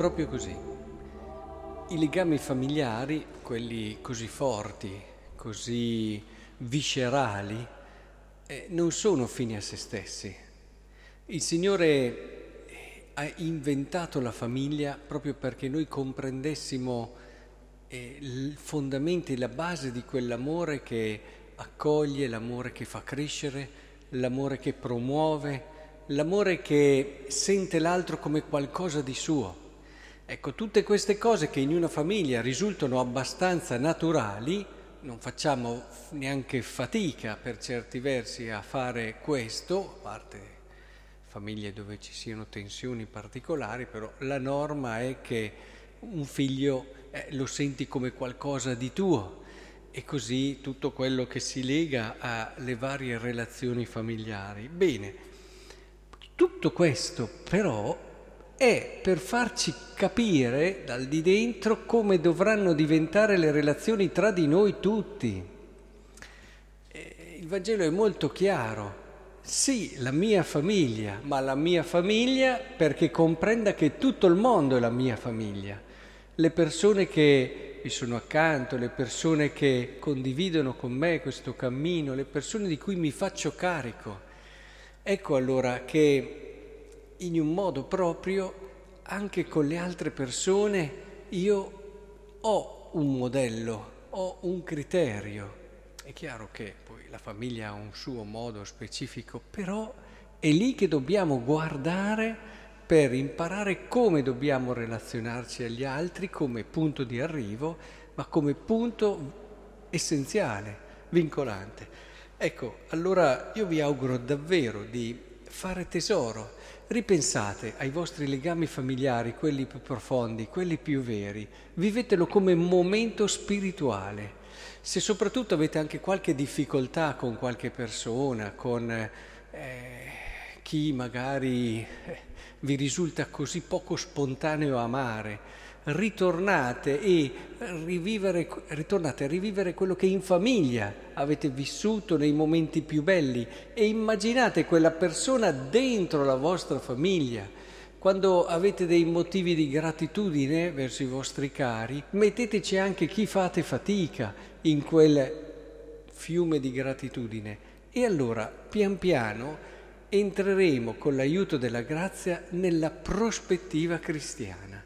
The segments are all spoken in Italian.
proprio così. I legami familiari, quelli così forti, così viscerali, eh, non sono fini a se stessi. Il Signore ha inventato la famiglia proprio perché noi comprendessimo eh, fondamenti, la base di quell'amore che accoglie, l'amore che fa crescere, l'amore che promuove, l'amore che sente l'altro come qualcosa di suo. Ecco, tutte queste cose che in una famiglia risultano abbastanza naturali, non facciamo neanche fatica per certi versi a fare questo, a parte famiglie dove ci siano tensioni particolari, però la norma è che un figlio eh, lo senti come qualcosa di tuo e così tutto quello che si lega alle varie relazioni familiari. Bene, tutto questo però è per farci capire dal di dentro come dovranno diventare le relazioni tra di noi tutti. Il Vangelo è molto chiaro. Sì, la mia famiglia, ma la mia famiglia perché comprenda che tutto il mondo è la mia famiglia. Le persone che mi sono accanto, le persone che condividono con me questo cammino, le persone di cui mi faccio carico. Ecco allora che in un modo proprio anche con le altre persone io ho un modello, ho un criterio. È chiaro che poi la famiglia ha un suo modo specifico, però è lì che dobbiamo guardare per imparare come dobbiamo relazionarci agli altri come punto di arrivo, ma come punto essenziale, vincolante. Ecco, allora io vi auguro davvero di fare tesoro. Ripensate ai vostri legami familiari, quelli più profondi, quelli più veri. Vivetelo come momento spirituale. Se soprattutto avete anche qualche difficoltà con qualche persona, con eh, chi magari eh, vi risulta così poco spontaneo amare, ritornate, e rivivere, ritornate a rivivere quello che in famiglia avete vissuto nei momenti più belli e immaginate quella persona dentro la vostra famiglia. Quando avete dei motivi di gratitudine verso i vostri cari, metteteci anche chi fate fatica in quel fiume di gratitudine. E allora, pian piano, entreremo con l'aiuto della grazia nella prospettiva cristiana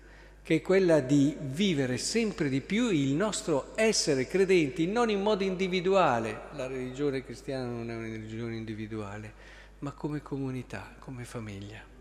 che è quella di vivere sempre di più il nostro essere credenti, non in modo individuale, la religione cristiana non è una religione individuale, ma come comunità, come famiglia.